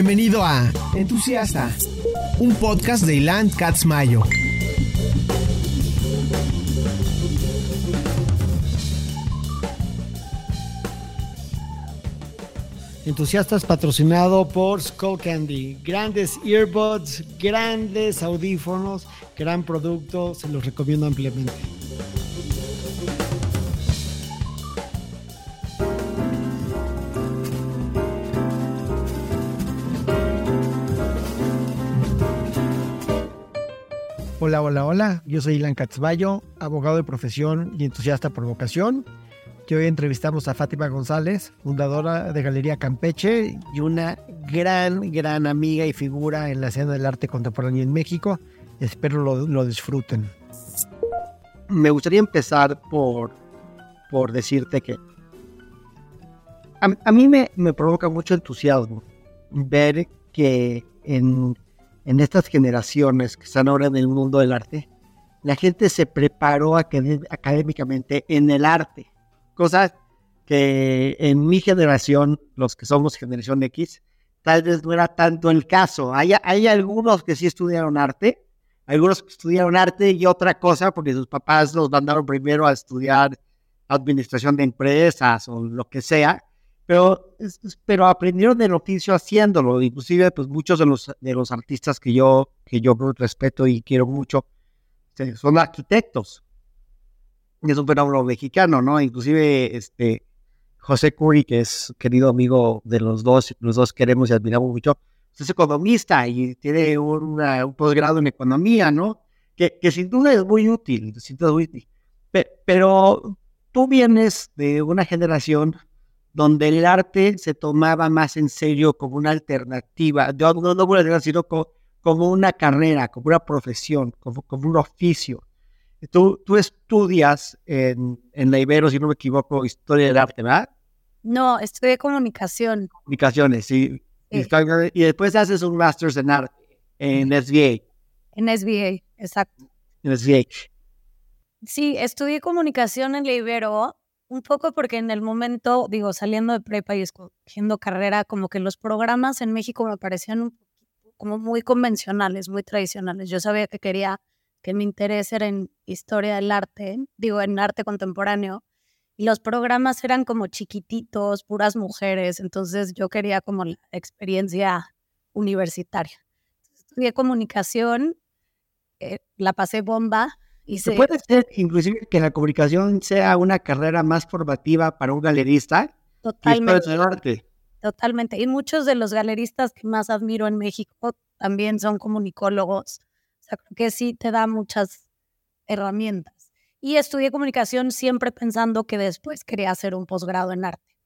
Bienvenido a Entusiasta, un podcast de Ilan Katz Mayo. Entusiastas patrocinado por Skull Candy. Grandes earbuds, grandes audífonos, gran producto, se los recomiendo ampliamente. Hola, hola, hola. Yo soy Ilan Catzballo, abogado de profesión y entusiasta por vocación. Que hoy entrevistamos a Fátima González, fundadora de Galería Campeche y una gran, gran amiga y figura en la escena del arte contemporáneo en México. Espero lo, disfruten. Me gustaría empezar por, por decirte que a, a mí me, me provoca mucho entusiasmo ver que en en estas generaciones que están ahora en el mundo del arte, la gente se preparó académicamente en el arte, cosas que en mi generación, los que somos generación X, tal vez no era tanto el caso. Hay, hay algunos que sí estudiaron arte, algunos que estudiaron arte y otra cosa, porque sus papás los mandaron primero a estudiar administración de empresas o lo que sea, pero, pero aprendieron el oficio haciéndolo. Inclusive, pues muchos de los, de los artistas que yo, que yo respeto y quiero mucho este, son arquitectos. Es un fenómeno mexicano, ¿no? Inclusive, este, José Curry, que es querido amigo de los dos, los dos queremos y admiramos mucho, pues, es economista y tiene un posgrado en economía, ¿no? Que, que, sin duda es muy útil, sin duda es muy útil. pero tú vienes de una generación donde el arte se tomaba más en serio como una alternativa, no, no, no sino como, una carrera, como una profesión, como, como un oficio. Tú, tú estudias en, en la Ibero, si no me equivoco, historia del arte, ¿verdad? No, estudié comunicación. Comunicaciones, sí. Y después haces un máster en arte en SBA. En SBA, exacto. En SBA. Sí, estudié comunicación en la Ibero un poco porque en el momento, digo, saliendo de prepa y escogiendo carrera, como que los programas en México me parecían como muy convencionales, muy tradicionales. Yo sabía que quería que mi interés era en historia del arte, digo, en arte contemporáneo, y los programas eran como chiquititos, puras mujeres, entonces yo quería como la experiencia universitaria. Estudié comunicación, eh, la pasé bomba, se... Puede ser inclusive que la comunicación sea una carrera más formativa para un galerista. Totalmente. Totalmente. Y muchos de los galeristas que más admiro en México también son comunicólogos. O sea, creo que sí te da muchas herramientas. Y estudié comunicación siempre pensando que después quería hacer un posgrado en arte.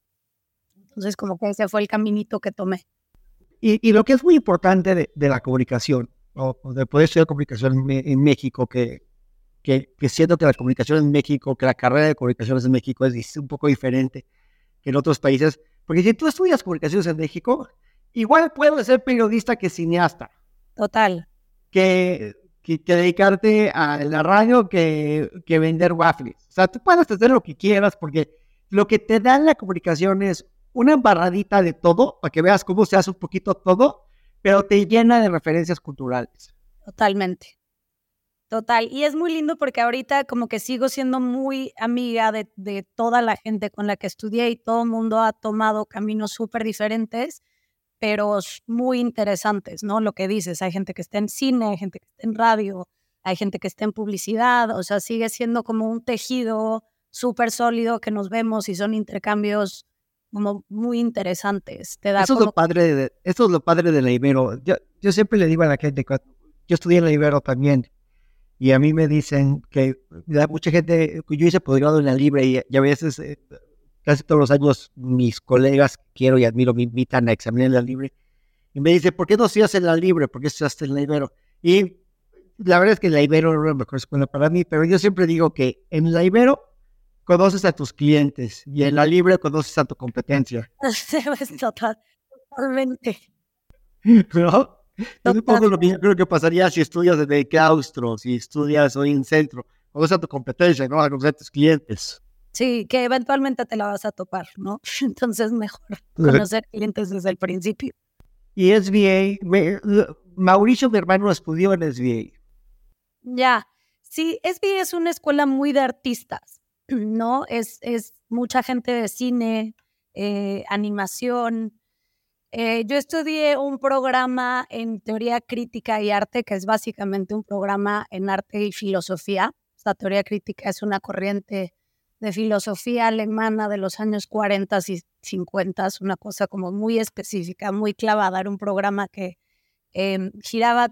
Entonces, como que ese fue el caminito que tomé. Y, lo que es muy importante de, la comunicación, o, de poder estudiar comunicación en México, que que, siento que la comunicación en México, que la carrera de comunicaciones en México es un poco diferente que en otros países. Porque si tú estudias comunicaciones en México, igual puedes ser periodista que cineasta. Total. Que, que, dedicarte a la radio que, que vender waffles. O sea, tú puedes hacer lo que quieras porque lo que te da la comunicación es una embarradita de todo para que veas cómo se hace un poquito todo, pero te llena de referencias culturales. Totalmente. Total, y es muy lindo porque ahorita como que sigo siendo muy amiga de, de toda la gente con la que estudié y todo el mundo ha tomado caminos súper diferentes, pero muy interesantes, ¿no? Lo que dices, hay gente que está en cine, hay gente que está en radio, hay gente que está en publicidad, o sea, sigue siendo como un tejido súper sólido que nos vemos y son intercambios como muy interesantes. Te da eso, es lo padre de, eso es lo padre de la Ibero. Yo, yo siempre le digo a la gente, yo estudié en la Ibero también, y a mí me dicen que mucha gente, yo hice posgrado en la Libre y, a veces, eh, casi todos los años, mis colegas quiero y admiro me invitan a examinar en la Libre y me dicen, ¿por qué no estudias en la Libre? ¿Por qué estudiaste en la Ibero? Y la verdad es que la Ibero no es la mejor escuela para mí, pero yo siempre digo que en la Ibero conoces a tus clientes y en la Libre conoces a tu competencia. Totalmente. ¿No? Es un poco lo que yo creo que pasaría si estudias en claustro, si estudias hoy en centro. Conoces a tu competencia, ¿no? A conocer tus clientes. Sí, que eventualmente te la vas a topar, ¿no? Entonces mejor conocer clientes desde el principio. Y SBA, Mauricio, mi hermano, estudió en SBA. Ya, sí, SBA es una escuela muy de artistas, ¿no? Es, es mucha gente de cine, eh, animación. Eh, yo estudié un programa en teoría crítica y arte, que es básicamente un programa en arte y filosofía. La teoría crítica es una corriente de filosofía alemana de los años 40 y 50, una cosa como muy específica, muy clavada. Era un programa que em, giraba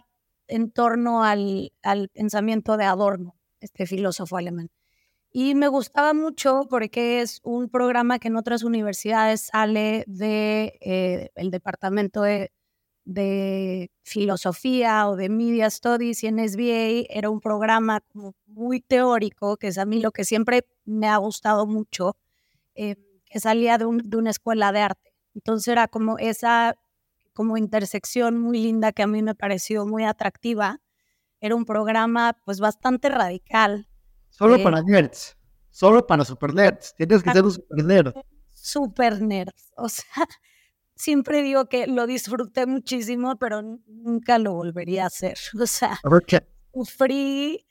en torno al, al pensamiento de Adorno, este filósofo alemán. Y me gustaba mucho porque es un programa que en otras universidades sale del de, eh, departamento de, filosofía o de media studies y en SBA era un programa muy teórico, que es a mí lo que siempre me ha gustado mucho, eh, que salía de, de una escuela de arte. Entonces era como esa como intersección muy linda que a mí me pareció muy atractiva. Era un programa pues bastante radical, Solo para nerds. Solo para super nerds. Tienes que ser un super nerd. Super nerds. O sea, siempre digo que lo disfruté muchísimo, pero nunca lo volvería a hacer. O sea, sufrí.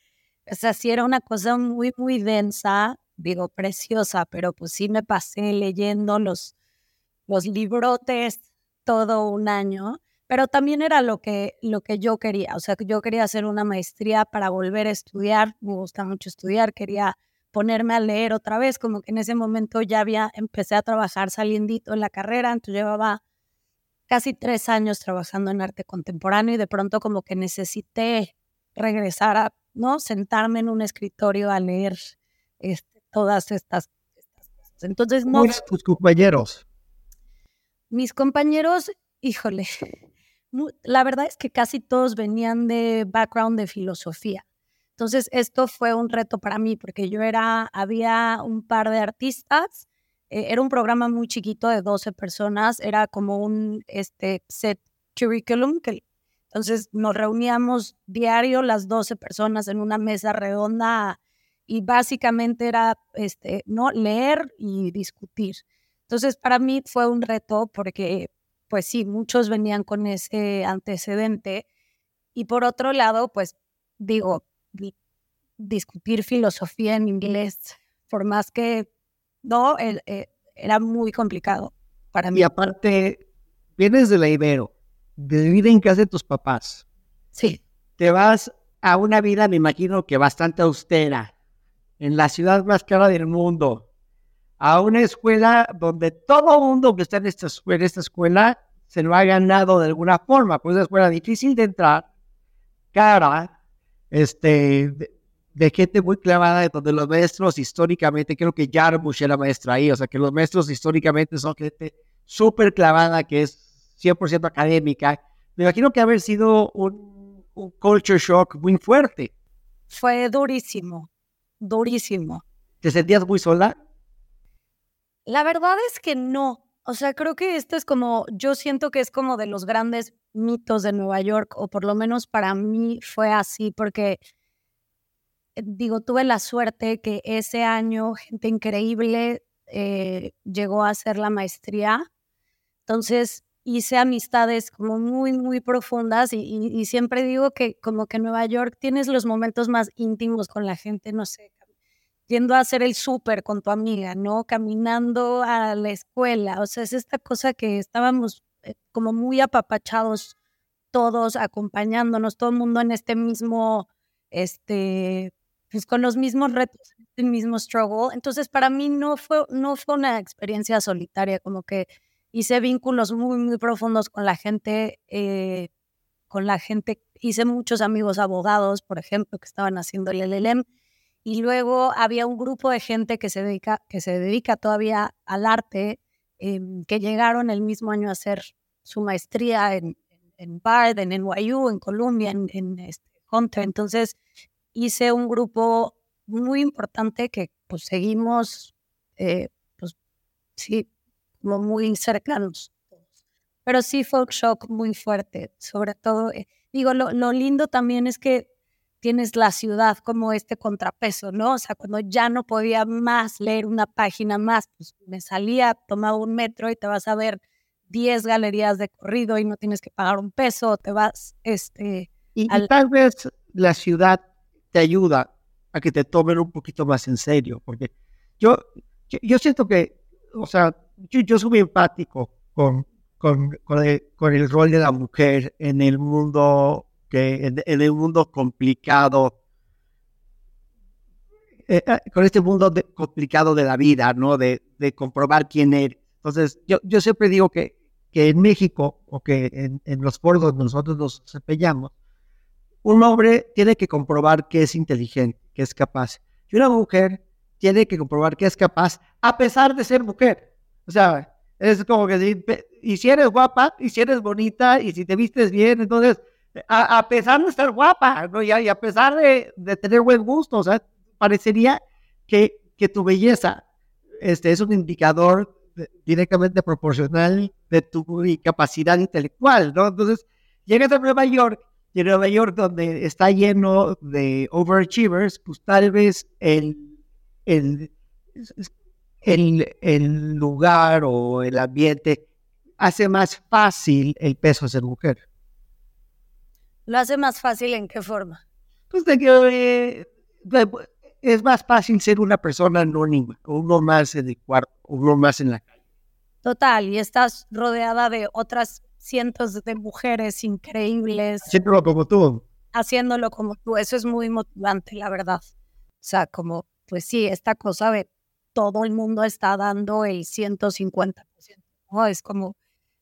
O sea, sí era una cosa muy, muy densa, digo, preciosa, pero pues sí me pasé leyendo los, los librotes todo un año pero también era lo que, lo que yo quería, o sea, yo quería hacer una maestría para volver a estudiar, me gusta mucho estudiar, quería ponerme a leer otra vez, como que en ese momento ya había, empecé a trabajar saliendito en la carrera, entonces llevaba casi tres años trabajando en arte contemporáneo y de pronto como que necesité regresar a, ¿no? Sentarme en un escritorio a leer este, todas estas, estas, cosas. Entonces, no... tus compañeros? Mis compañeros, híjole, la verdad es que casi todos venían de background de filosofía. Entonces, esto fue un reto para mí porque yo era, había un par de artistas, eh, era un programa muy chiquito de 12 personas, era como un este, set curriculum, que, entonces nos reuníamos diario las 12 personas en una mesa redonda y básicamente era este, ¿no? leer y discutir. Entonces, para mí fue un reto porque pues sí, muchos venían con ese antecedente. Y por otro lado, pues digo, discutir filosofía en inglés, por más que no, eh, era muy complicado para mí. Y aparte, vienes de la Ibero, de vivir en casa de tus papás. Sí. Te vas a una vida, me imagino que bastante austera, en la ciudad más cara del mundo, a una escuela donde todo mundo que está en esta, escuela se lo ha ganado de alguna forma, pues es una escuela difícil de entrar, cara, este, de, gente muy clavada, donde los maestros históricamente, creo que Jarmusch era maestra ahí, o sea que los maestros históricamente son gente súper clavada, que es 100% académica. Me imagino que haber sido un, un culture shock muy fuerte. Fue durísimo, durísimo. ¿Te sentías muy sola? La verdad es que no. O sea, creo que este es como, yo siento que es como de los grandes mitos de Nueva York, o por lo menos para mí fue así, porque eh, digo, tuve la suerte que ese año gente increíble eh, llegó a hacer la maestría. Entonces hice amistades como muy, muy profundas y, y, siempre digo que como que Nueva York tienes los momentos más íntimos con la gente, no sé, yendo a hacer el súper con tu amiga, ¿no? Caminando a la escuela. O sea, es esta cosa que estábamos eh, como muy apapachados todos, acompañándonos, todo el mundo en este mismo, este, pues con los mismos retos, el mismo struggle. Entonces, para mí no fue, no fue una experiencia solitaria, como que hice vínculos muy, muy profundos con la gente, eh, con la gente, hice muchos amigos abogados, por ejemplo, que estaban haciendo el LLM y luego había un grupo de gente que se dedica, que se dedica todavía al arte, em, que llegaron el mismo año a hacer su maestría en, en Bard, en NYU, en Columbia, en, en este, Hunter. Entonces hice un grupo muy importante que pues seguimos, eh, pues sí, como muy cercanos. Pero sí fue un shock muy fuerte, sobre todo, eh, digo, lo, lo lindo también es que tienes la ciudad como este contrapeso, ¿no? O sea, cuando ya no podía más leer una página más, pues me salía, tomaba un metro y te vas a ver 10 galerías de corrido y no tienes que pagar un peso, te vas, este... Y, tal vez la ciudad te ayuda a que te tomen un poquito más en serio, porque yo, yo, siento que, o sea, yo, soy muy empático con, con, con, el, rol de la mujer en el mundo, que, en, el mundo complicado, eh, eh, con este mundo complicado de la vida, ¿no? De, de comprobar quién eres. Entonces, yo, yo siempre digo que que en México o que en, en los foros donde nosotros nos desempeñamos, un hombre tiene que comprobar que es inteligente, que es capaz. Y una mujer tiene que comprobar que es capaz a pesar de ser mujer. O sea, es como que y si eres guapa, y si eres bonita, y si te vistes bien, entonces, a, pesar de estar guapa, ¿no? y, a, pesar de, tener buen gusto, o sea, parecería que, que tu belleza este, es un indicador directamente proporcional de tu capacidad intelectual, ¿no? Entonces, llegas a Nueva York y en Nueva York donde está lleno de overachievers, pues tal vez el, el, el, el lugar o el ambiente hace más fácil el peso de ser mujer. ¿Lo hace más fácil en qué forma? Pues de que eh, es más fácil ser una persona anónima, uno más en el cuarto, uno más en la calle. Total, y estás rodeada de otras cientos de mujeres increíbles. Haciéndolo como tú. Haciéndolo como tú, eso es muy motivante, la verdad. O sea, como, pues sí, esta cosa de todo el mundo está dando el 150%, ¿no? Es como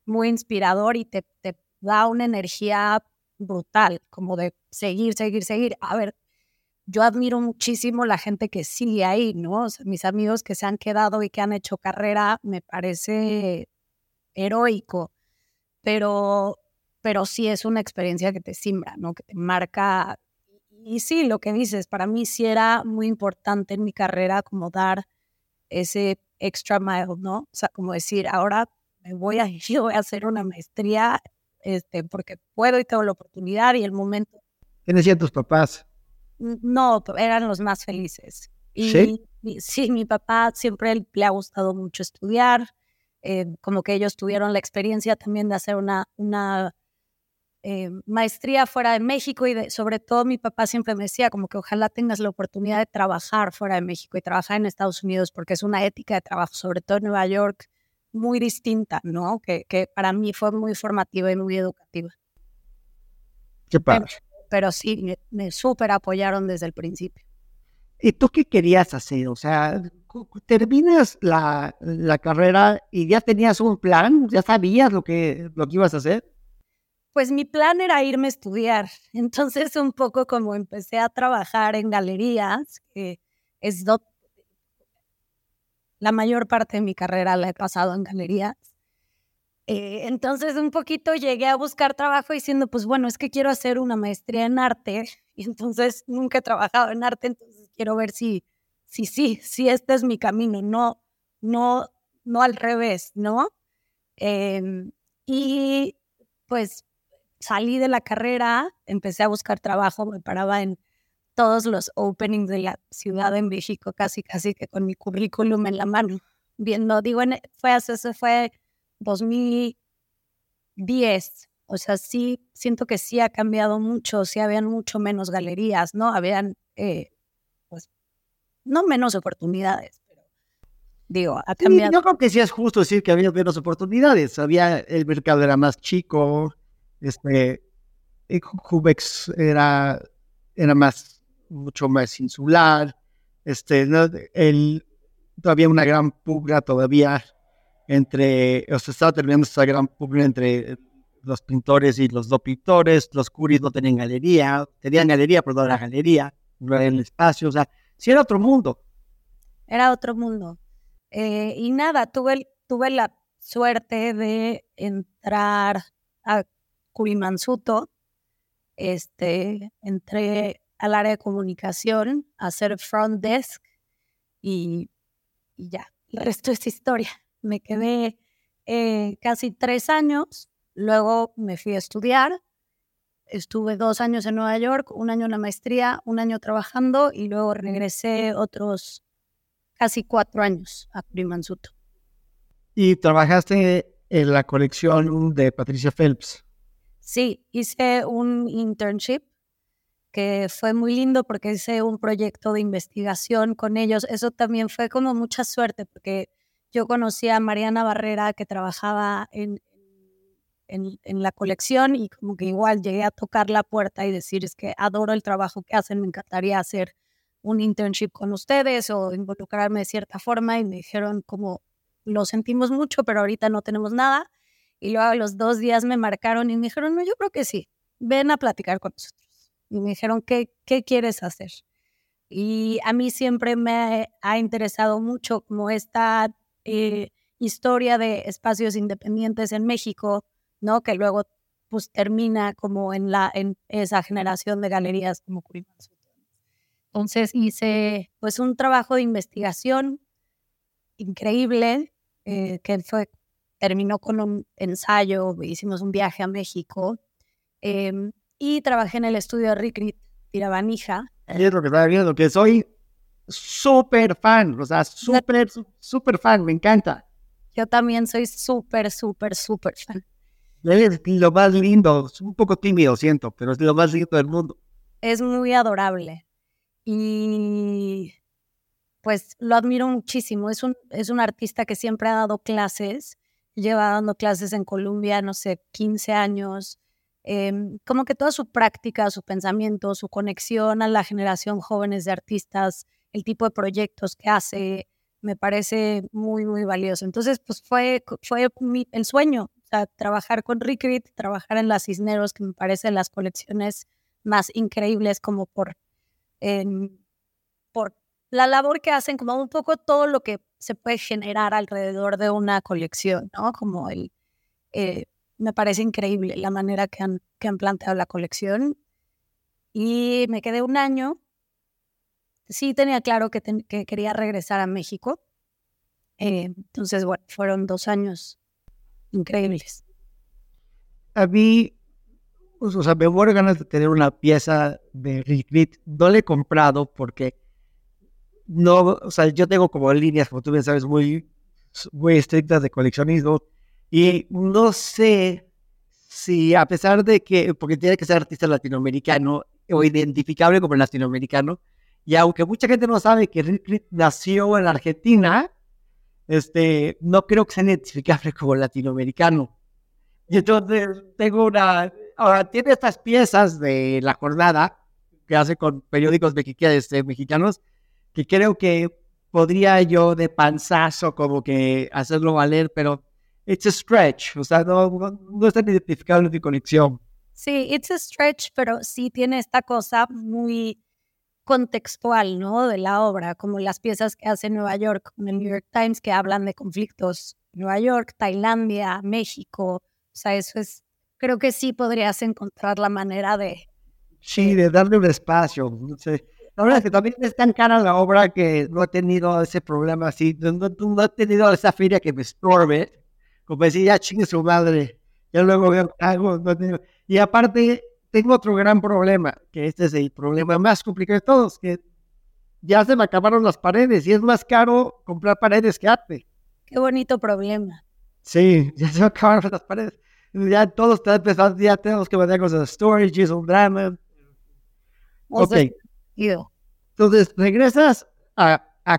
muy inspirador y te, te da una energía brutal, como de seguir, seguir, seguir. A ver, yo admiro muchísimo la gente que sigue ahí, ¿no? mis amigos que se han quedado y que han hecho carrera, me parece heroico, pero, pero sí es una experiencia que te simbra, ¿no? Que te marca. Y sí, lo que dices, para mí sí era muy importante en mi carrera como dar ese extra mile, ¿no? O sea, como decir, ahora me voy a, yo voy a hacer una maestría este, porque puedo y tengo la oportunidad y el momento. ¿Qué decían tus papás? no, eran los más felices. Y, ¿Sí? sí, mi papá siempre le ha gustado mucho estudiar, eh, como que ellos tuvieron la experiencia también de hacer una, una eh, maestría fuera de México y sobre todo mi papá siempre me decía como que ojalá tengas la oportunidad de trabajar fuera de México y trabajar en Estados Unidos porque es una ética de trabajo, sobre todo en Nueva York, muy distinta, ¿no? Que, que para mí fue muy formativa y muy educativa. Qué padre pero sí, me, súper apoyaron desde el principio. ¿Y tú qué querías hacer? O sea, terminas la, la, carrera y ya tenías un plan, ya sabías lo que, lo que ibas a hacer. Pues mi plan era irme a estudiar. Entonces, un poco como empecé a trabajar en galerías, que es la mayor parte de mi carrera la he pasado en galerías. Eh, entonces un poquito llegué a buscar trabajo diciendo, pues bueno, es que quiero hacer una maestría en arte y entonces nunca he trabajado en arte, entonces quiero ver si, si sí, si este es mi camino, no, no, no al revés, ¿no? Em, y pues salí de la carrera, empecé a buscar trabajo, me paraba en todos los openings de la ciudad en México, casi, casi que con mi currículum en la mano, viendo, digo, fue, eso fue 2010. O sea, sí, siento que sí ha cambiado mucho, sí habían mucho menos galerías, ¿no? Habían, eh, pues, no menos oportunidades, pero digo, ha cambiado. yo creo que sí es justo decir que había menos oportunidades. Había, el mercado era más chico, este, Cubex era, era más, mucho más insular, este, el, todavía una gran pugna todavía entre, o sea, estaba terminando esta gran pugna entre los pintores y los dos pintores, los curis no tenían galería, tenían galería, pero no era galería, no era el espacio, o sea, sí era otro mundo. Era otro mundo. Eh, y nada, tuve, tuve la suerte de entrar a Curimansuto, este, entré al área de comunicación a hacer front desk y, y ya, el resto es historia me quedé eh, casi tres años, luego me fui a estudiar, estuve dos años en Nueva York, un año en la maestría, un año trabajando y luego regresé otros casi cuatro años a Primansuto. ¿Y trabajaste en la colección de Patricia Phelps. Sí, hice un internship que fue muy lindo porque hice un proyecto de investigación con ellos. Eso también fue como mucha suerte porque yo conocí a Mariana Barrera que trabajaba en, en, la colección y como que igual llegué a tocar la puerta y decir es que adoro el trabajo que hacen, me encantaría hacer un internship con ustedes o involucrarme de cierta forma y me dijeron como lo sentimos mucho, pero ahorita no tenemos nada. Y luego a los dos días me marcaron y me dijeron, no, yo creo que sí, ven a platicar con nosotros. Y me dijeron, ¿qué, qué quieres hacer? Y a mí siempre me ha interesado mucho como esta eh, historia de espacios independientes en México, ¿no? Que luego pues termina como en, la, en esa generación de galerías como Curimas. Entonces hice pues un trabajo de investigación increíble eh, que fue, terminó con un ensayo, hicimos un viaje a México em, y trabajé en el estudio de Rick Tirabanija. Es lo que estaba viendo, que soy súper fan, o sea, súper, súper fan, me encanta. Yo también soy súper, súper, súper fan. Es lo más lindo, un poco tímido, siento, pero es lo más lindo del mundo. Es muy adorable. Y pues lo admiro muchísimo. Es un, es un artista que siempre ha dado clases, lleva dando clases en Colombia, no sé, 15 años. Em, como que toda su práctica, su pensamiento, su conexión a la generación jóvenes de artistas, el tipo de proyectos que hace, me parece muy, muy valioso. Entonces, pues fue, fue el sueño, o sea, trabajar con Rickrit, trabajar en las Cisneros, que me parecen las colecciones más increíbles como por, em, por la labor que hacen, como un poco todo lo que se puede generar alrededor de una colección, ¿no? Como el, eh, me parece increíble la manera que han, que han planteado la colección. Y me quedé un año. Sí tenía claro que, que quería regresar a México. Eh, entonces, bueno, fueron dos años increíbles. A mí, pues, o sea, me muero ganas de tener una pieza de Rick No la he comprado porque no, o sea, yo tengo como líneas, como tú bien sabes, muy, muy estrictas de coleccionismo y no sé si a pesar de que, porque tiene que ser artista latinoamericano o identificable como latinoamericano, y aunque mucha gente no sabe que Rick nació en Argentina, este, no creo que sea identificable como latinoamericano. Y entonces tengo una, ahora tiene estas piezas de la jornada que hace con periódicos este, mexicanos, que creo que podría yo de panzazo como que hacerlo valer, pero it's a stretch, o sea, no, no, está identificado en mi conexión. Sí, it's a stretch, pero sí tiene esta cosa muy contextual, ¿no? De la obra, como las piezas que hace Nueva York con el New York Times que hablan de conflictos. Nueva York, Tailandia, México, o sea, eso es, creo que sí podrías encontrar la manera de... Sí, de darle un espacio, no sé. La verdad es que también es tan cara la obra que no he tenido ese problema así, no, no, he tenido esa feria que me estorbe, como decir, ya chingue su madre, ya luego veo algo, no tengo. y aparte tengo otro gran problema, que este es el problema más complicado de todos, que ya se me acabaron las paredes y es más caro comprar paredes que arte. Qué bonito problema. Sí, ya se me acabaron las paredes. Ya todos están empezando, ya tenemos que mandar cosas de storage, es un drama. Ok. Entonces, regresas a, a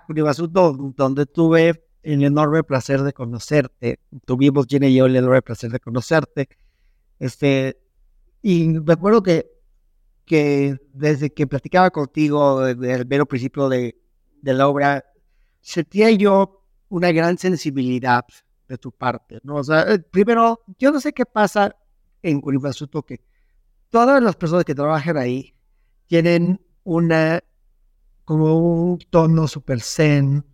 donde tuve el enorme placer de conocerte. Tuvimos, Gina y yo, el enorme placer de conocerte. Este, y me acuerdo que, que desde que platicaba contigo, desde el mero principio de, de la obra, sentía yo una gran sensibilidad de tu parte, ¿no? O sea, eh, primero, yo no sé qué pasa en Curibasuto, que todas las personas que trabajan ahí tienen una, como un tono súper zen,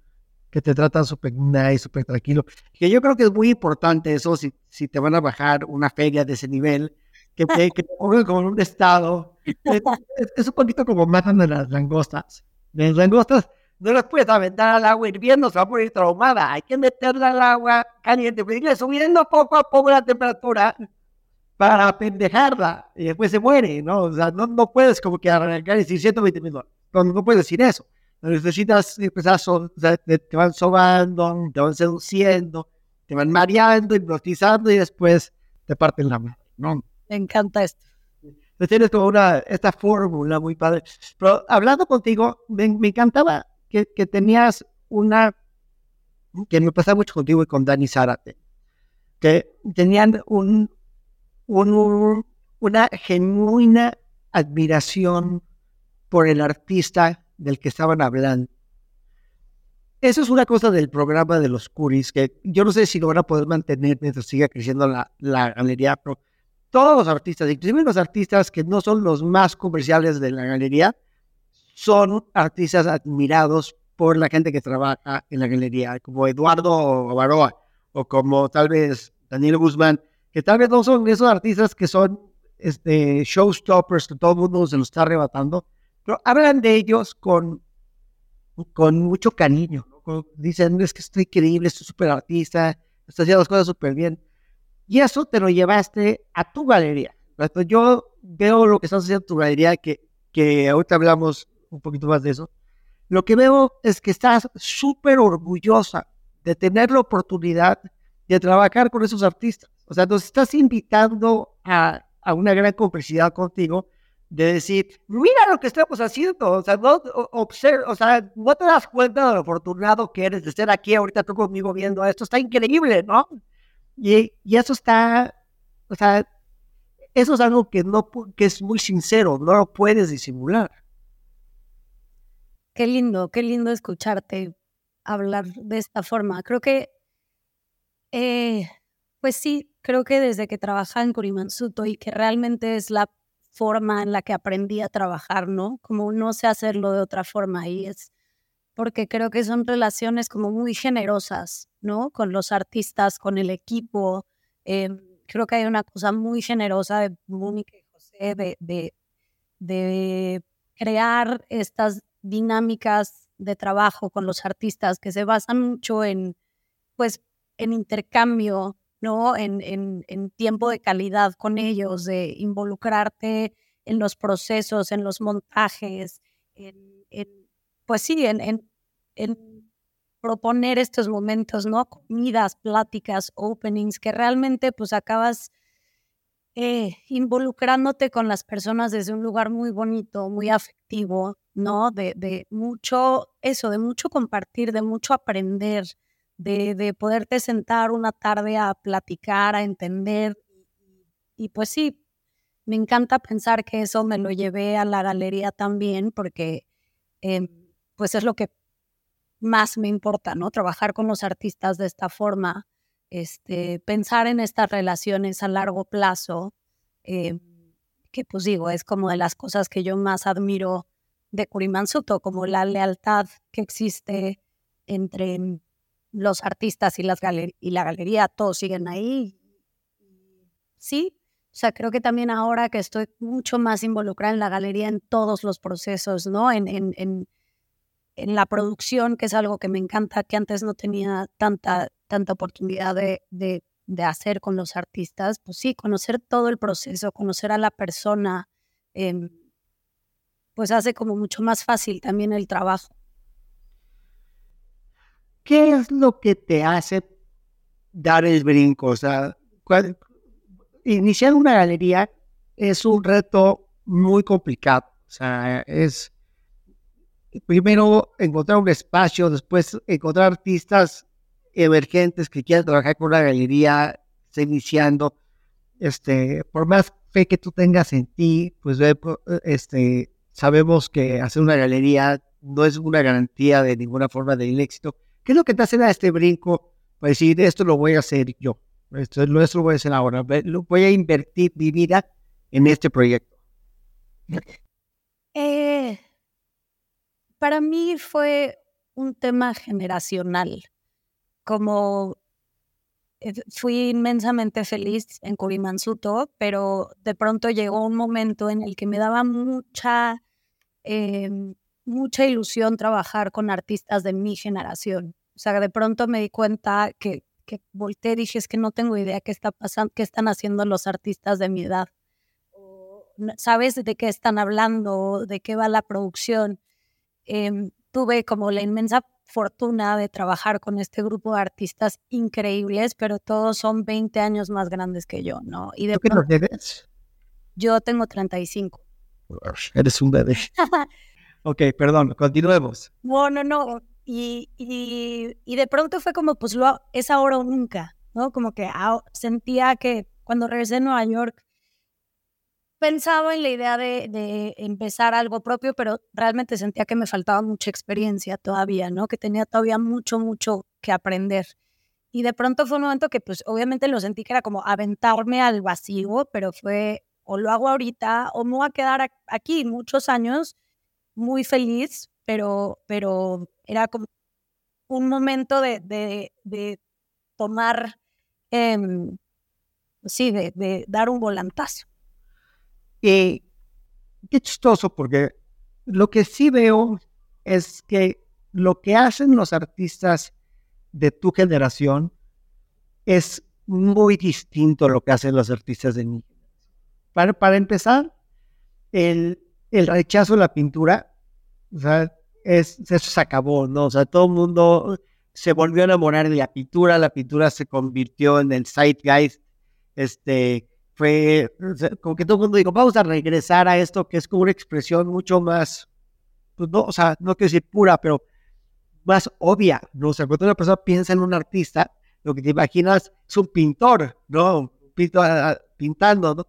que te tratan súper nice, súper tranquilo. Que yo creo que es muy importante eso si, si te van a bajar una feria de ese nivel, que te, que pongan como en un estado. Es, un poquito como matan a las langostas. Las langostas no las puedes aventar al agua hirviendo, se va a poner traumada. Hay que meterla al agua caliente, pues, subiendo poco a poco la temperatura para pendejarla y después se muere, ¿no? O sea, no, no puedes como que arrancar y decir 120 mil no, no puedes decir eso. Necesitas empezar, o sea, te, van sobando, te van seduciendo, te van mareando, hipnotizando y después te parten la mano, ¿no? Me encanta esto. Entonces tienes como una, esta fórmula muy padre. Pero hablando contigo, me, encantaba que, que, tenías una, que me pasaba mucho contigo y con Dani Zárate, que tenían un, un, una genuina admiración por el artista del que estaban hablando. Eso es una cosa del programa de los Curis, que yo no sé si lo van a poder mantener mientras siga creciendo la, la galería, pero todos los artistas, inclusive los artistas que no son los más comerciales de la galería, son artistas admirados por la gente que trabaja en la galería, como Eduardo Baroa o como tal vez Daniel Guzmán, que tal vez no son esos artistas que son este, showstoppers que todo el mundo se los está arrebatando, pero hablan de ellos con, con mucho cariño. Dicen, es que estoy increíble, estoy súper artista, estoy haciendo las cosas súper bien. Y eso te lo llevaste a tu galería. Yo veo lo que estás haciendo en tu galería, que, que ahorita hablamos un poquito más de eso. Lo que veo es que estás súper orgullosa de tener la oportunidad de trabajar con esos artistas. O sea, nos estás invitando a, a una gran complicidad contigo de decir, mira lo que estamos haciendo, o sea, no, observa, o sea, no te das cuenta de lo afortunado que eres de estar aquí ahorita tú conmigo viendo esto, está increíble, ¿no? Y, y eso está, o sea, eso es algo que, no, que es muy sincero, no lo puedes disimular. Qué lindo, qué lindo escucharte hablar de esta forma. Creo que, eh, pues sí, creo que desde que trabajaba en Kurimansuto y que realmente es la forma en la que aprendí a trabajar, ¿no? Como no sé hacerlo de otra forma y es porque creo que son relaciones como muy generosas, ¿no? Con los artistas, con el equipo. Em, creo que hay una cosa muy generosa de Mónica y José de, de, de crear estas dinámicas de trabajo con los artistas que se basan mucho en, pues, en intercambio, ¿no? En, en, tiempo de calidad con ellos, de involucrarte en los procesos, en los montajes, en, pues sí, en, proponer estos momentos, ¿no? Comidas, pláticas, openings, que realmente pues acabas eh, involucrándote con las personas desde un lugar muy bonito, muy afectivo, ¿no? De, de mucho, eso, de mucho compartir, de mucho aprender, de, poderte sentar una tarde a platicar, a entender. Y, pues sí, me encanta pensar que eso me lo llevé a la galería también, porque em, pues es lo que más me importa, ¿no? Trabajar con los artistas de esta forma, este, pensar en estas relaciones a largo plazo, em, que pues digo, es como de las cosas que yo más admiro de Kurimansuto, como la lealtad que existe entre los artistas y, las y la galería, todos siguen ahí. Sí, o sea, creo que también ahora que estoy mucho más involucrada en la galería, en todos los procesos, ¿no? En, en, en, la producción, que es algo que me encanta, que antes no tenía tanta, tanta oportunidad de, de, de hacer con los artistas, pues sí, conocer todo el proceso, conocer a la persona, em, pues hace como mucho más fácil también el trabajo. ¿Qué es lo que te hace dar el brinco? O sea, iniciar una galería es un reto muy complicado. O sea, es primero encontrar un espacio, después encontrar artistas emergentes que quieran trabajar con una galería, está iniciando. Este, por más fe que tú tengas en ti, pues este, sabemos que hacer una galería no es una garantía de ninguna forma del éxito. ¿Qué es lo que te hace dar este brinco para decir, esto lo voy a hacer yo? Esto, lo voy a hacer ahora. Voy a invertir mi vida en este proyecto. Eh, para mí fue un tema generacional. Como eh, fui inmensamente feliz en Kurimansuto, pero de pronto llegó un momento en el que me daba mucha em, mucha ilusión trabajar con artistas de mi generación. O sea, de pronto me di cuenta que, que volteé y dije, es que no tengo idea qué está pasando, qué están haciendo los artistas de mi edad. ¿Sabes de qué están hablando? ¿De qué va la producción? Em, tuve como la inmensa fortuna de trabajar con este grupo de artistas increíbles, pero todos son 20 años más grandes que yo, ¿no? Y de ¿Tú qué nos debes? Yo tengo 35. Eres un bebé. ok, perdón, continuemos. Bueno, no, y, y, y, de pronto fue como, pues lo, es ahora o nunca, ¿no? Como que sentía que cuando regresé a Nueva York pensaba en la idea de, de, empezar algo propio, pero realmente sentía que me faltaba mucha experiencia todavía, ¿no? Que tenía todavía mucho, mucho que aprender. Y de pronto fue un momento que, pues, obviamente lo sentí que era como aventarme al vacío, pero fue o lo hago ahorita o me voy a quedar aquí muchos años muy feliz, pero, pero era como un momento de, de, tomar, eh, sí, de, de dar un volantazo. Y qué chistoso, porque lo que sí veo es que lo que hacen los artistas de tu generación es muy distinto a lo que hacen los artistas de generación. Para, para empezar, el, el rechazo a la pintura, o sea, es, eso se acabó, ¿no? O sea, todo el mundo se volvió a enamorar de la pintura, la pintura se convirtió en el zeitgeist, este, fue como que todo el mundo dijo, vamos a regresar a esto que es como una expresión mucho más, pues no, o sea, no quiero decir pura, pero más obvia, ¿no? O sea, cuando una persona piensa en un artista, lo que te imaginas es un pintor, ¿no? Pinto, pintando, ¿no?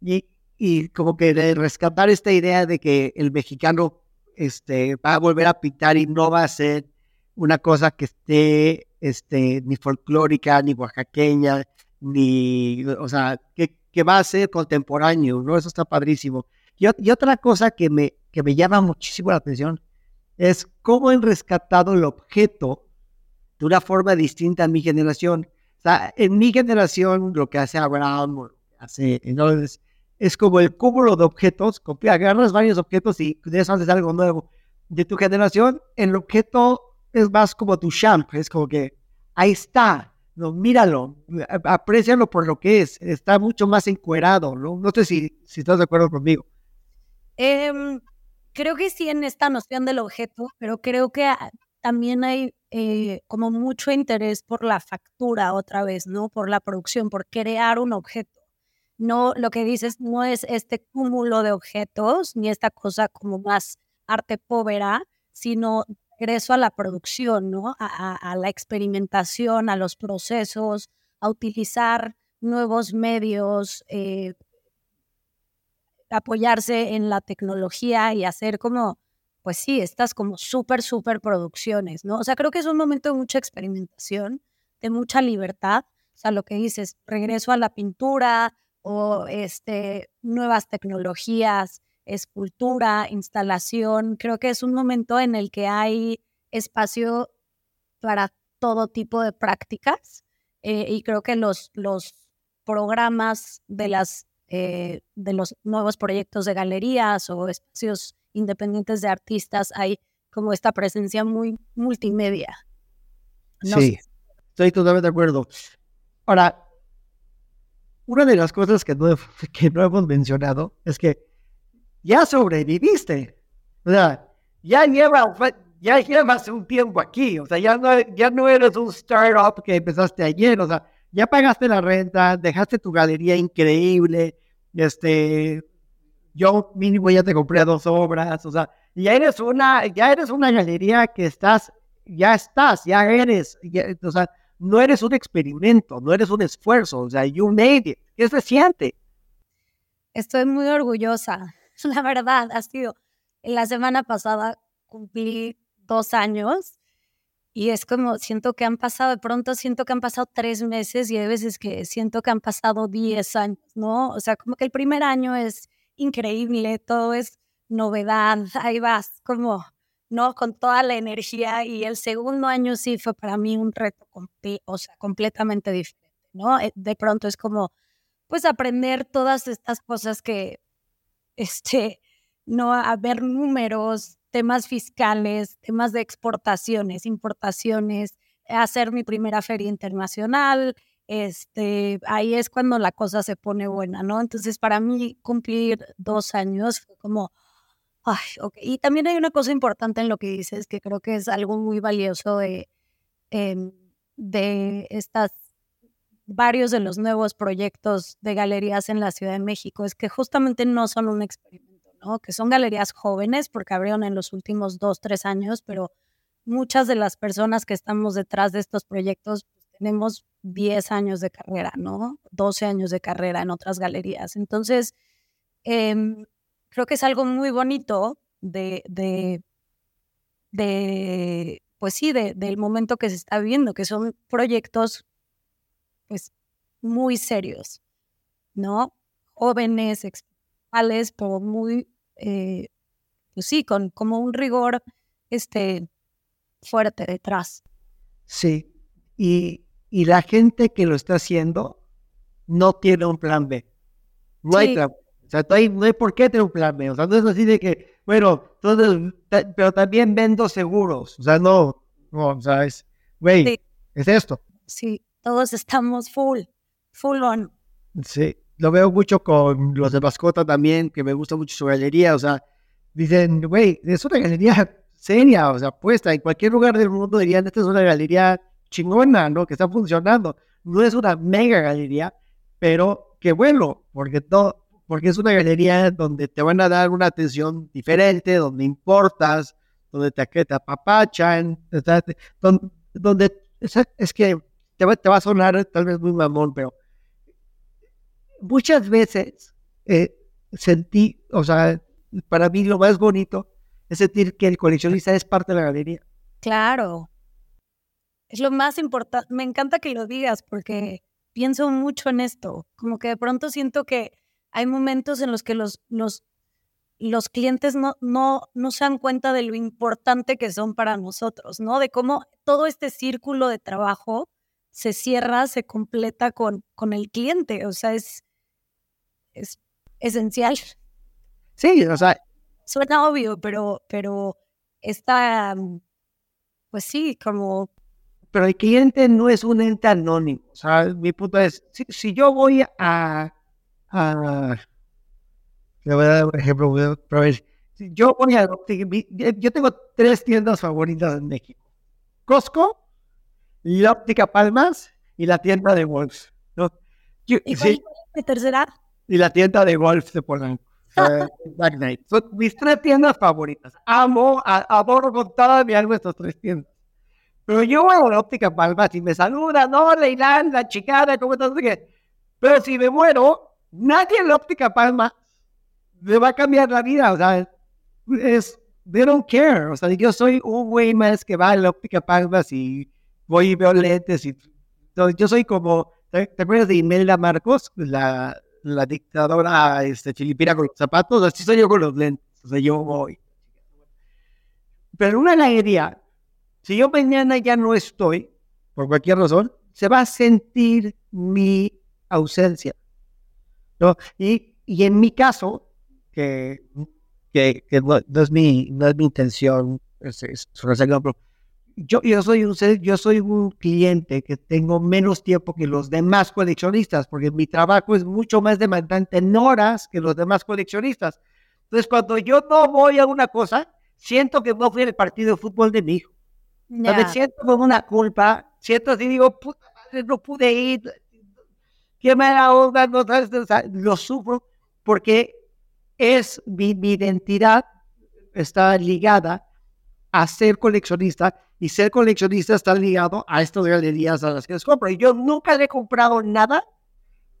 Y, y como que rescatar esta idea de que el mexicano este, va a volver a pintar y no va a ser una cosa que esté este, ni folclórica, ni oaxaqueña, ni, o sea, que, que va a ser contemporáneo, ¿no? Eso está padrísimo. Y, y, otra cosa que me, que me llama muchísimo la atención es cómo han rescatado el objeto de una forma distinta a mi generación. O sea, en mi generación lo que hace Abraham, hace entonces, es como el cúmulo de objetos, agarras varios objetos y de eso algo nuevo. De tu generación, el objeto es más como tu champ, es como que ahí está, no, míralo, aprécialo por lo que es, está mucho más encuerado, ¿no? No sé si, si estás de acuerdo conmigo. Em, creo que sí en esta noción del objeto, pero creo que también hay eh, como mucho interés por la factura otra vez, ¿no? Por la producción, por crear un objeto. No, lo que dices no es este cúmulo de objetos, ni esta cosa como más arte povera, sino regreso a la producción, ¿no? A, la experimentación, a los procesos, a utilizar nuevos medios, eh, apoyarse en la tecnología y hacer como, pues sí, estas como súper, súper producciones, ¿no? O sea, creo que es un momento de mucha experimentación, de mucha libertad. O sea, lo que dices, regreso a la pintura o este, nuevas tecnologías, escultura, instalación. Creo que es un momento en el que hay espacio para todo tipo de prácticas eh, y creo que los, los programas de, las, eh, de los nuevos proyectos de galerías o espacios independientes de artistas hay como esta presencia muy multimedia. sí, estoy totalmente de acuerdo. Ahora, una de las cosas que que no hemos mencionado es que ya sobreviviste. O sea, ya llevas, ya llevas un tiempo aquí. O sea, ya no, ya no eres un startup que empezaste ayer. O sea, ya pagaste la renta, dejaste tu galería increíble. Este, yo mínimo ya te compré dos obras. O sea, ya eres una, ya eres una galería que estás, ya estás, ya eres. o sea, no eres un experimento, no eres un esfuerzo. O sea, you made it. ¿Qué se siente? Estoy muy orgullosa. la verdad, ha sido, la semana pasada cumplí dos años y es como, siento que han pasado, de pronto siento que han pasado tres meses y hay veces que siento que han pasado diez años, ¿no? O sea, como que el primer año es increíble, todo es novedad, ahí vas, como, ¿no? Con toda la energía y el segundo año sí fue para mí un reto, o sea, completamente diferente, ¿no? Eh, de pronto es como, pues aprender todas estas cosas que este, no haber números, temas fiscales, temas de exportaciones, importaciones, hacer mi primera feria internacional, este, ahí es cuando la cosa se pone buena, ¿no? Entonces, para mí cumplir dos años fue como, Ay, ok. Y también hay una cosa importante en lo que dices, que creo que es algo muy valioso de, em, de estas varios de los nuevos proyectos de galerías en la Ciudad de México, es que justamente no son un experimento, ¿no? Que son galerías jóvenes, porque abrieron en los últimos dos, tres años, pero muchas de las personas que estamos detrás de estos proyectos pues, tenemos 10 años de carrera, ¿no? 12 años de carrera en otras galerías. Entonces, em, creo que es algo muy bonito de, de, de pues sí, de, del momento que se está viviendo, que son proyectos, pues, muy serios, ¿no? Jóvenes, expales, pero muy, eh, pues sí, con como un rigor, este, fuerte detrás. Sí, y, y la gente que lo está haciendo no tiene un plan B. No hay plan O sea, no hay, no hay por qué tener un plan B. O sea, no es así de que, bueno, entonces, pero también vendo seguros. O sea, no, no, o sea, es, güey, es esto. Sí, todos estamos full, full on. Sí, lo veo mucho con los de mascota también, que me gusta mucho su galería. O sea, dicen, güey, es una galería seria, o sea, puesta en cualquier lugar del mundo dirían, esta es una galería chingona, ¿no? Que está funcionando. No es una mega galería, pero qué bueno, porque todo, porque es una galería donde te van a dar una atención diferente, donde importas, donde te, te apapachan, donde, donde es, que te va, a sonar tal vez muy mamón, pero muchas veces eh, sentí, o sea, para mí lo más bonito es sentir que el coleccionista es parte de la galería. Claro. Es lo más importante. Me encanta que lo digas porque pienso mucho en esto. Como que de pronto siento que hay momentos en los que los, los, los clientes no, no, no se dan cuenta de lo importante que son para nosotros, ¿no? De cómo todo este círculo de trabajo se cierra, se completa con, con el cliente. O sea, es, es esencial. Sí, o sea, suena obvio, pero, pero está, pues sí, como... Pero el cliente no es un ente anónimo. O sea, mi punto es, si, yo voy a, a... Le voy a dar un ejemplo, ver, si yo voy a... Yo tengo tres tiendas favoritas en México. Costco, la óptica Palmas y la tienda de Wolf. ¿no? ¿Y cuál es tercera? Y la tienda de golf de Polanco. Son mis tres tiendas favoritas. Amo, adoro con toda mi alma estas tres tiendas. Pero yo voy a la óptica Palmas y me saludan, no, Leilán, la chicana, ¿cómo estás? Pero si me muero, nadie en la óptica Palmas me va a cambiar la vida. O sea, es, they don't care. O sea, yo soy un güey más que va a la óptica Palmas y voy y veo lentes. Y, yo soy como, ¿te, acuerdas de Imelda Marcos? La, la dictadora este, chilipira con los zapatos, así soy yo con los lentes, o sea, yo voy. Pero una alegría, si yo mañana ya no estoy, por cualquier razón, se va a sentir mi ausencia. ¿No? Y, y en mi caso, que, que, no, es mi, no es mi intención, es, es, yo, yo, soy un, yo soy un cliente que tengo menos tiempo que los demás coleccionistas, porque mi trabajo es mucho más demandante en horas que los demás coleccionistas. Entonces, cuando yo no voy a una cosa, siento que no fui al partido de fútbol de mi hijo. Me siento como una culpa, siento así, digo, puta madre, no pude ir, qué mala onda, no sabes, lo sufro, porque es mi, mi identidad está ligada a ser coleccionista y ser coleccionista está ligado a estas galerías a las que les compro. Y yo nunca le he comprado nada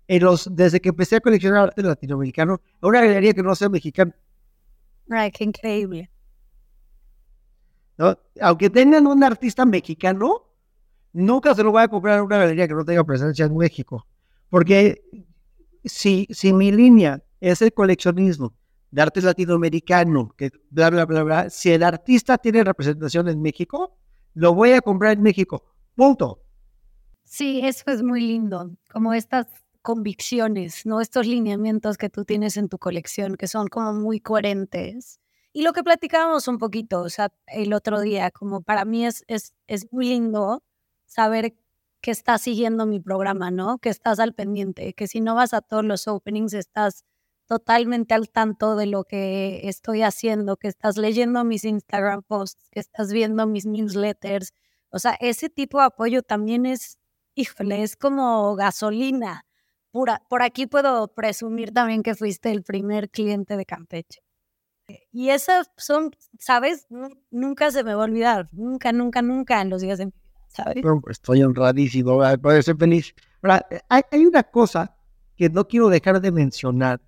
en los, desde que empecé a coleccionar arte latinoamericano a una galería que no sea mexicana. Ay, qué increíble. ¿No? Aunque tengan un artista mexicano, nunca se lo voy a comprar a una galería que no tenga presencia en México. Porque si, si mi línea es el coleccionismo de arte latinoamericano, que bla, bla, bla, bla, si el artista tiene representación en México, lo voy a comprar en México. Punto. Sí, eso es muy lindo, como estas convicciones, ¿no? Estos lineamientos que tú tienes en tu colección, que son como muy coherentes. Y lo que platicábamos un poquito, o sea, el otro día, como para mí es, es, es muy lindo saber que estás siguiendo mi programa, ¿no? Que estás al pendiente, que si no vas a todos los openings, estás totalmente al tanto de lo que estoy haciendo, que estás leyendo mis Instagram posts, que estás viendo mis newsletters. O sea, ese tipo de apoyo también es, híjole, es como gasolina pura. Por aquí puedo presumir también que fuiste el primer cliente de Campeche. Y esas son, ¿sabes? Nunca se me va a olvidar, nunca, nunca, nunca en los días de mi ¿sabes? estoy honradísimo, puede ser feliz. Hay, hay una cosa que no quiero dejar de mencionar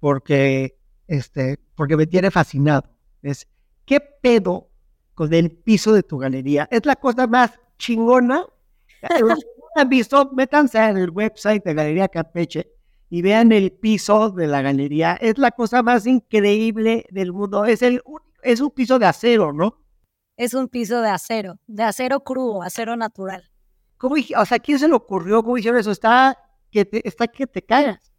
porque, este, porque me tiene fascinado. Es, ¿qué pedo con el piso de tu galería? Es la cosa más chingona. han visto, métanse en el website de Galería Campeche y vean el piso de la galería. Es la cosa más increíble del mundo. Es, el, es un piso de acero, ¿no? Es un piso de acero, de acero crudo, acero natural. ¿Cómo, o sea, ¿quién se le ocurrió? ¿Cómo hicieron eso? Está que te, está que te cagas.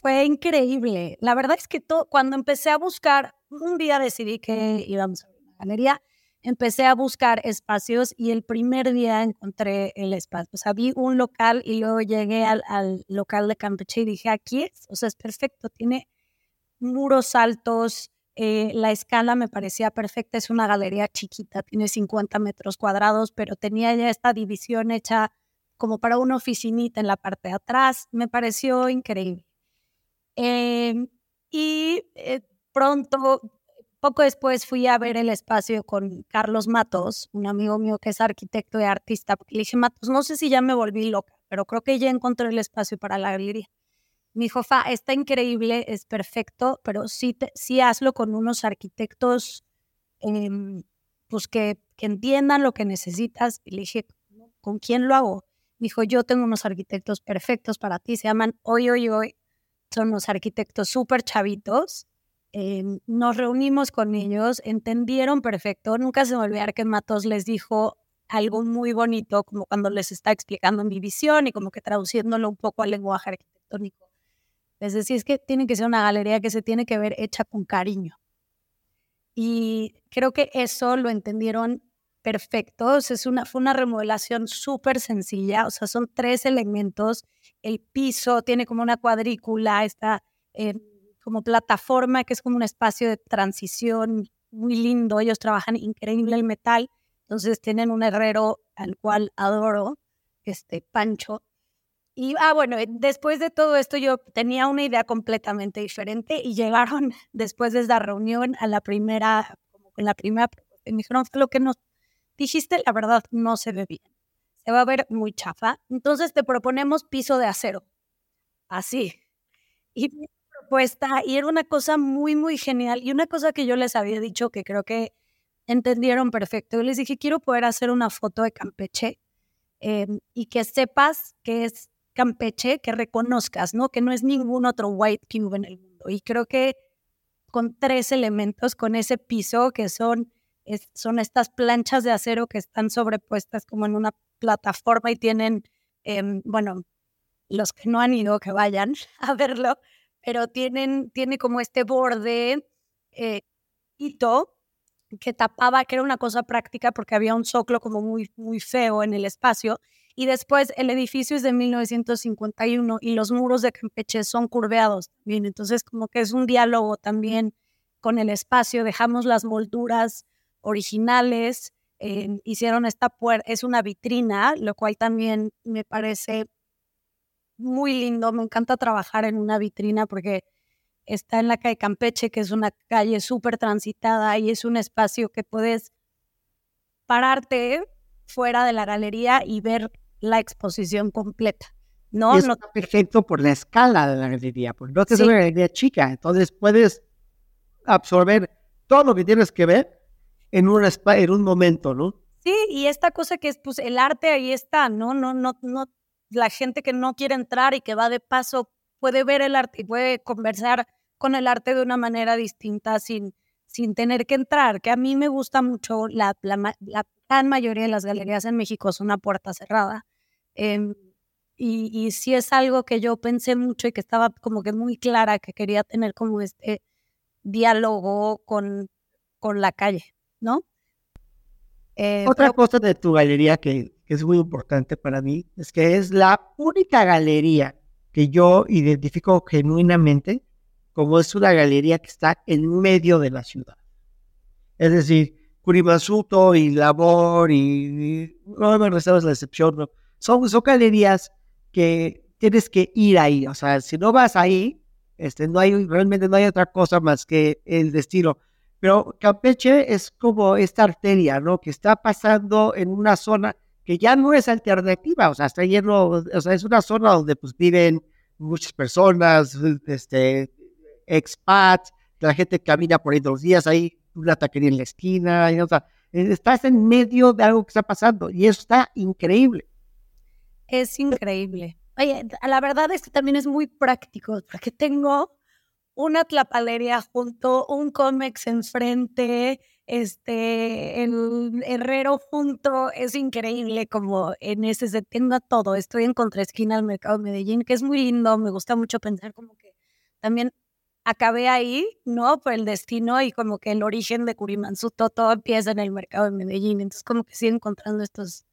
Fue increíble. La verdad es que cuando empecé a buscar, un día decidí que íbamos a una galería empecé a buscar espacios y el primer día encontré el espacio. O sea, vi un local y luego llegué al, local de Campeche y dije, aquí es, o sea, es perfecto, tiene muros altos, eh, la escala me parecía perfecta, es una galería chiquita, tiene 50 metros cuadrados, pero tenía ya esta división hecha como para una oficinita en la parte de atrás, me pareció increíble. Em, y eh, pronto poco después fui a ver el espacio con Carlos Matos, un amigo mío que es arquitecto y artista, le dije, Matos, no sé si ya me volví loca, pero creo que ya encontré el espacio para la galería. Mi dijo, Fa, está increíble, es perfecto, pero sí, te, sí hazlo con unos arquitectos em, pues que, que entiendan lo que necesitas. Y le dije, ¿con quién lo hago? Me dijo, yo tengo unos arquitectos perfectos para ti, se llaman Hoy, Hoy, Hoy. Son unos arquitectos súper chavitos Em, nos reunimos con ellos, entendieron perfecto. Nunca se me olvidar que Matos les dijo algo muy bonito, como cuando les está explicando mi visión y como que traduciéndolo un poco al lenguaje arquitectónico. Les decía, es que tiene que ser una galería que se tiene que ver hecha con cariño. Y creo que eso lo entendieron perfecto. es una, fue una remodelación súper sencilla. O sea, son tres elementos. El piso tiene como una cuadrícula, está como plataforma, que es como un espacio de transición muy lindo. Ellos trabajan increíble el metal, entonces tienen un herrero al cual adoro, este Pancho. Y, ah, bueno, eh, después de todo esto yo tenía una idea completamente diferente y llegaron después de esa reunión a la primera, en la primera, me dijeron, lo que nos dijiste, la verdad, no se ve bien. Se va a ver muy chafa. Entonces te proponemos piso de acero. Así. Y y era una cosa muy, muy genial. Y una cosa que yo les había dicho que creo que entendieron perfecto. Yo les dije, quiero poder hacer una foto de Campeche em, y que sepas que es Campeche, que reconozcas, ¿no? Que no es ningún otro white cube en el mundo. Y creo que con tres elementos, con ese piso que son, son estas planchas de acero que están sobrepuestas como en una plataforma y tienen, em, bueno, los que no han ido, que vayan a verlo, pero tienen, tiene como este borde eh, hito que tapaba, que era una cosa práctica porque había un zoclo como muy, muy feo en el espacio. Y después el edificio es de 1951 y los muros de Campeche son curveados también. Entonces como que es un diálogo también con el espacio. Dejamos las molduras originales, eh, hicieron esta puerta, es una vitrina, lo cual también me parece muy lindo, me encanta trabajar en una vitrina porque está en la calle Campeche, que es una calle súper transitada y es un espacio que puedes pararte fuera de la galería y ver la exposición completa. No, no está perfecto por la escala de la galería, porque no es una galería chica, entonces puedes absorber todo lo que tienes que ver en un, en un momento, ¿no? Sí, y esta cosa que es, pues el arte ahí está, ¿no? No, no, no la gente que no quiere entrar y que va de paso puede ver el arte y puede conversar con el arte de una manera distinta sin, sin tener que entrar, que a mí me gusta mucho, la, la, gran mayoría de las galerías en México son una puerta cerrada. Em, y, y sí es algo que yo pensé mucho y que estaba como que muy clara que quería tener como este diálogo con, con la calle, ¿no? Eh, Otra cosa de tu galería que, es muy importante para mí es que es la única galería que yo identifico genuinamente como es una galería que está en medio de la ciudad. Es decir, Curimansuto y Labor y, no me es la excepción, son, son galerías que tienes que ir ahí, o sea, si no vas ahí, este, no hay, realmente no hay otra cosa más que el destino. Pero Campeche es como esta arteria, ¿no? Que está pasando en una zona que ya no es alternativa, o sea, está lleno, o sea, es una zona donde pues viven muchas personas, este, expats, la gente camina por ahí los días, hay una taquería en la esquina, y, o sea, estás en medio de algo que está pasando y eso está increíble. Es increíble. Oye, la verdad es que también es muy práctico, porque tengo una tlapalería junto, un cómex enfrente, este, el herrero junto, es increíble como en ese se tenga todo. Estoy en contraesquina al mercado de Medellín, que es muy lindo, me gusta mucho pensar como que también acabé ahí, ¿no? Por el destino y como que el origen de Curimansuto, todo empieza en el mercado de Medellín, entonces como que sigo encontrando estos,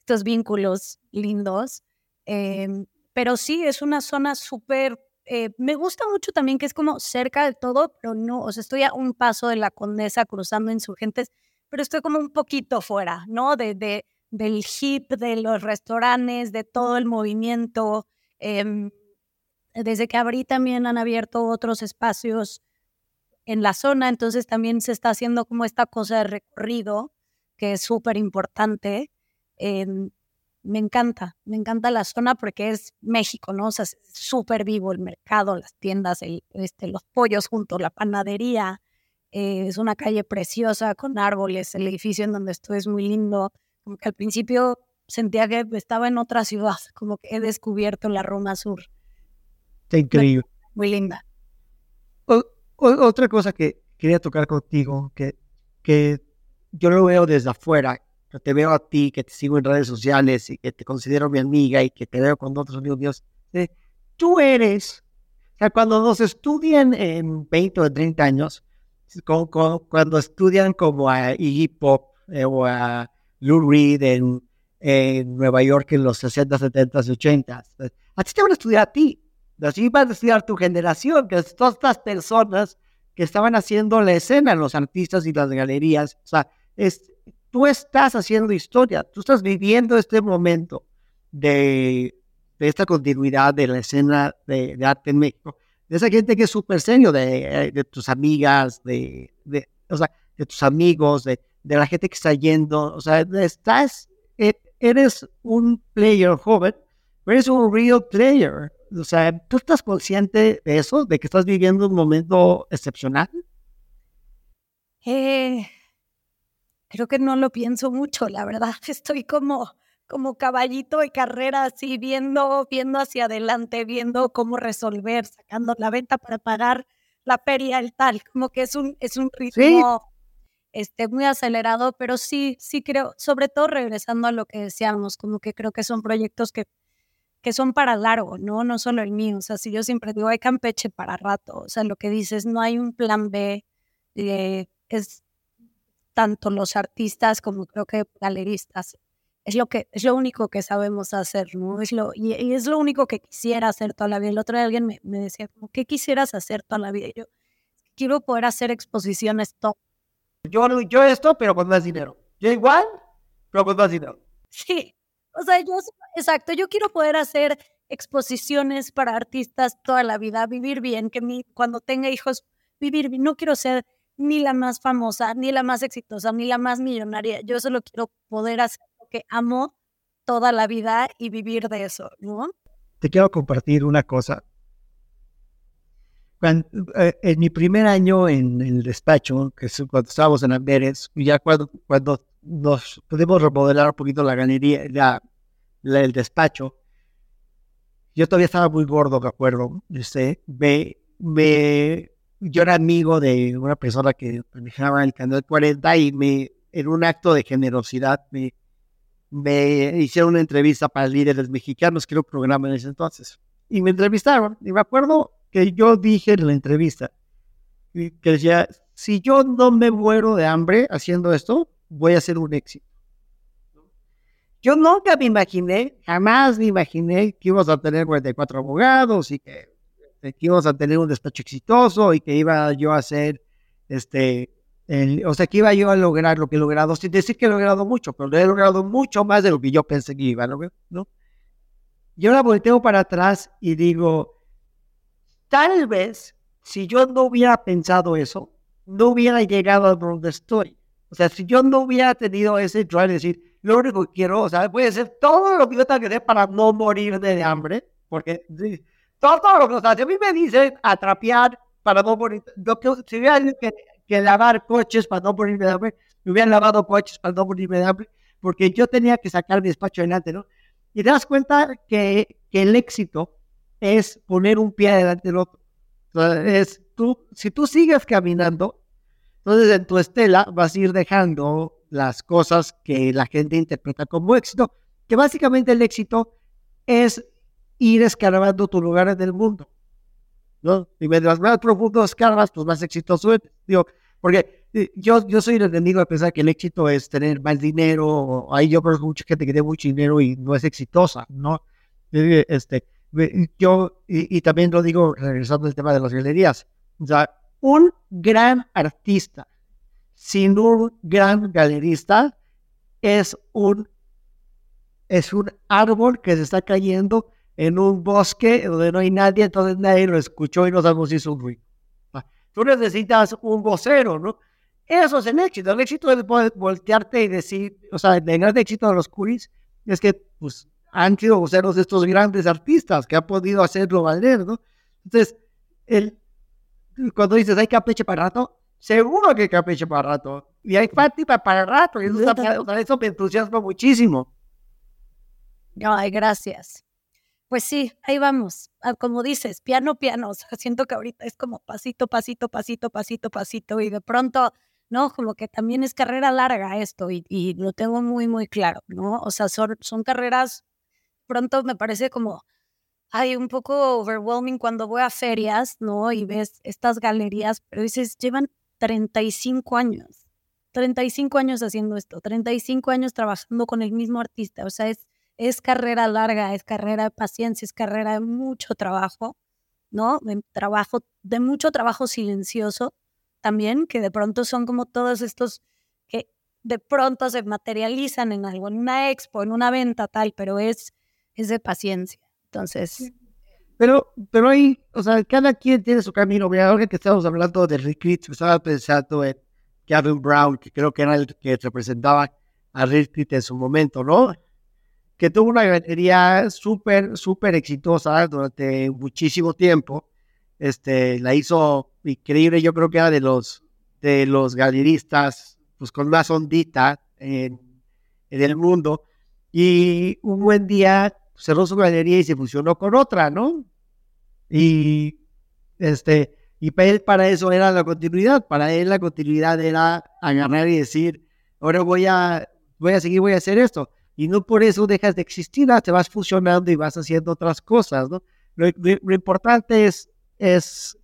estos vínculos lindos. Em, pero sí, es una zona súper eh, me gusta mucho también que es como cerca de todo, pero no, o sea, estoy a un paso de la Condesa cruzando insurgentes, pero estoy como un poquito fuera, ¿no? De, de del hip, de los restaurantes, de todo el movimiento. Em, desde que abrí también han abierto otros espacios en la zona, entonces también se está haciendo como esta cosa de recorrido, que es súper importante. Me encanta, me encanta la zona porque es México, ¿no? O sea, es súper vivo el mercado, las tiendas, este, los pollos juntos, la panadería. Eh, es una calle preciosa con árboles, el edificio en donde estoy es muy lindo. Como que al principio sentía que estaba en otra ciudad, como que he descubierto la Roma Sur. Está increíble. Muy linda. otra cosa que quería tocar contigo, que, que yo lo veo desde afuera, te veo a ti, que te sigo en redes sociales y que te considero mi amiga y que te veo con otros amigos míos, eh, tú eres, o sea, cuando nos estudian en 20 o 30 años, cuando estudian como a Iggy Pop eh, o a Lou Reed en, Nueva York en los 60, 70, 80, a ti te van a estudiar a ti, así van a estudiar tu generación, que todas estas personas que estaban haciendo la escena, los artistas y las galerías, o sea, es, tú estás haciendo historia, tú estás viviendo este momento de, esta continuidad de la escena de, arte en México, de esa gente que es súper serio, de, de, tus amigas, de, de, o sea, de tus amigos, de, la gente que está yendo, o sea, estás, e, eres un player joven, pero eres un real player. O sea, ¿tú estás consciente de eso, de que estás viviendo un momento excepcional? Eh, creo que no lo pienso mucho, la verdad. Estoy como, como caballito de carrera, así viendo, viendo hacia adelante, viendo cómo resolver, sacando la venta para pagar la feria, el tal. Como que es un, es un ritmo este, muy acelerado, pero sí, sí creo, sobre todo regresando a lo que decíamos, como que creo que son proyectos que, que son para largo, ¿no? No solo el mío. O sea, si yo siempre digo, hay Campeche para rato. O sea, lo que dices, no hay un plan B. Eh, es tanto los artistas como creo que galeristas. Es lo, que, es lo único que sabemos hacer, ¿no? Es lo, y, es lo único que quisiera hacer toda la vida. El otro día alguien me, me decía, como, ¿qué quisieras hacer toda la vida? Y yo, quiero poder hacer exposiciones top. Yo, yo esto, pero con más dinero. Yo igual, pero con más dinero. Sí, o sea, yo, exacto, yo quiero poder hacer exposiciones para artistas toda la vida, vivir bien, que mi, cuando tenga hijos, vivir bien. No quiero ser ni la más famosa, ni la más exitosa, ni la más millonaria. Yo solo quiero poder hacer lo que amo toda la vida y vivir de eso, ¿no? Te quiero compartir una cosa. Eh, en mi primer año en, el despacho, que es cuando estábamos en Amberes, ya cuando, cuando nos pudimos remodelar un poquito la galería, la, el despacho, yo todavía estaba muy gordo, me acuerdo. Este, me, me yo era amigo de una persona que manejaba el canal 40 y me, en un acto de generosidad me, me hicieron una entrevista para líderes mexicanos, que era un programa en ese entonces. Y me entrevistaron. Y me acuerdo que yo dije en la entrevista que decía, si yo no me muero de hambre haciendo esto, voy a ser un éxito. Yo nunca me imaginé, jamás me imaginé que íbamos a tener 44 abogados y que que íbamos a tener un despacho exitoso y que iba yo a hacer, este, o sea, que iba yo a lograr lo que he logrado, sin decir que he logrado mucho, pero he logrado mucho más de lo que yo pensé que iba, ¿no? ¿No? Yo la volteo para atrás y digo, tal vez si yo no hubiera pensado eso, no hubiera llegado a donde estoy. O sea, si yo no hubiera tenido ese drive de decir, lo único que quiero, o sea, voy a hacer todo lo que yo tengo que hacer para no morir de hambre, porque todo, todo lo que, o sea, si a mí me dicen atrapear para no morir, lo que, si hubiera que, que lavar coches para no morirme de hambre, me hubieran lavado coches para no morirme de hambre, porque yo tenía que sacar mi despacho adelante, ¿no? Y te das cuenta que, que el éxito es poner un pie delante del otro. Entonces, tú, si tú sigues caminando, entonces en tu estela vas a ir dejando las cosas que la gente interpreta como éxito, que básicamente el éxito es ir escarbando tu lugar en el mundo. ¿no? Y mientras más profundo escarbas, pues más exitoso eres. Digo, porque eh, yo, yo soy el enemigo de pensar que el éxito es tener más dinero. Ahí yo conozco mucha gente que tiene mucho dinero y no es exitosa, ¿no? Este, yo, y, también lo digo regresando al tema de las galerías, o sea, un gran artista sin un gran galerista es un, es un árbol que se está cayendo en un bosque donde no hay nadie, entonces nadie lo escuchó y no sabemos si es un ruido. Tú necesitas un vocero, ¿no? Eso es el éxito. El éxito es poder voltearte y decir, o sea, el gran éxito de los curis es que, pues, han sido voceros estos grandes artistas que han podido hacerlo valer, ¿no? Entonces, el, cuando dices hay capricho para rato, seguro que hay capricho para rato. Y hay Fátima para rato. Y eso, eso me entusiasma muchísimo. Ay, gracias. Pues sí, ahí vamos. Ah, como dices, piano, piano. O sea, siento que ahorita es como pasito, pasito, pasito, pasito, pasito. Y de pronto, ¿no? Como que también es carrera larga esto y, y lo tengo muy, muy claro, ¿no? O sea, son, son carreras pronto me parece como, hay un poco overwhelming cuando voy a ferias, ¿no? Y ves estas galerías, pero dices, llevan 35 años, 35 años haciendo esto, 35 años trabajando con el mismo artista, o sea, es, es carrera larga, es carrera de paciencia, es carrera de mucho trabajo, ¿no? De trabajo, de mucho trabajo silencioso también, que de pronto son como todos estos que de pronto se materializan en algo, en una expo, en una venta tal, pero es es de paciencia. Entonces. Pero, pero hay, o sea, cada quien tiene su camino. Mira, ahora que estamos hablando de Rick Ritz, estaba pensando en Gavin Brown, que creo que era el que representaba a Rick Ritz en su momento, ¿no? Que tuvo una galería súper, súper exitosa durante muchísimo tiempo. Este, la hizo increíble, yo creo que era de los, de los galeristas, pues con más ondita en, en el mundo. Y un buen día cerró su galería y se fusionó con otra, ¿no? Y este, y para él para eso era la continuidad, para él la continuidad era agarrar y decir, ahora voy a, voy a seguir, voy a hacer esto. Y no por eso dejas de existir, te vas fusionando y vas haciendo otras cosas, ¿no? Lo, importante es, es,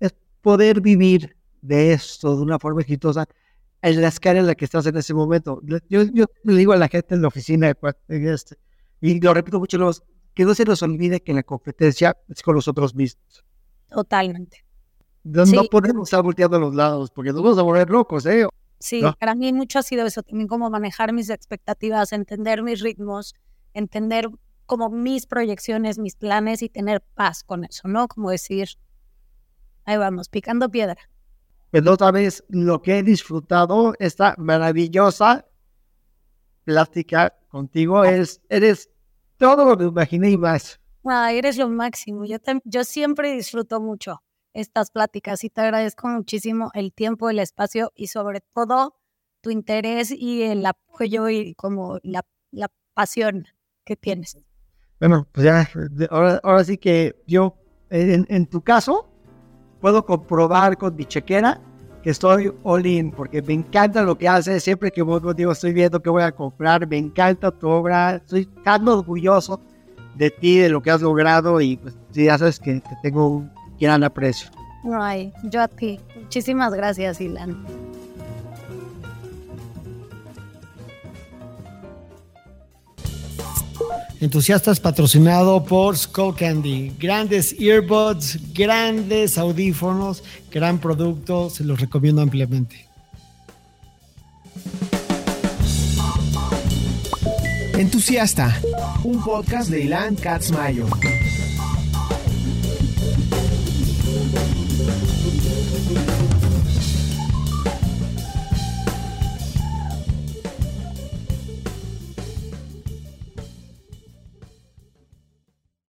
es poder vivir de esto de una forma exitosa en la escala en la que estás en ese momento. Yo, yo le digo a la gente en la oficina, este, y lo repito mucho, los, que no se nos olvide que la competencia es con los otros mismos. Totalmente. No, podemos estar volteando a los lados porque nos vamos a volver locos, ¿eh? Sí, para mí mucho ha sido eso, también como manejar mis expectativas, entender mis ritmos, entender como mis proyecciones, mis planes y tener paz con eso, ¿no? Como decir, ahí vamos, picando piedra. Pero otra vez, lo que he disfrutado, esta maravillosa plática contigo es, eres todo lo que imaginé y más. eres lo máximo. Yo, yo siempre disfruto mucho estas pláticas y te agradezco muchísimo el tiempo, el espacio y sobre todo tu interés y el apoyo y como la, la pasión que tienes. Bueno, pues ya, ahora, ahora sí que yo, en, en tu caso, puedo comprobar con mi chequera estoy all porque me encanta lo que haces. Siempre que voy contigo estoy viendo qué voy a comprar. Me encanta tu obra. Estoy tan orgulloso de ti, de lo que has logrado y pues ya sabes que te tengo un gran aprecio. Ay, yo a ti. Muchísimas gracias, Ilan. Entusiastas patrocinado por Skull Candy. Grandes earbuds, grandes audífonos, gran producto, se los recomiendo ampliamente. Entusiasta, un podcast de Ilan Katzmayo.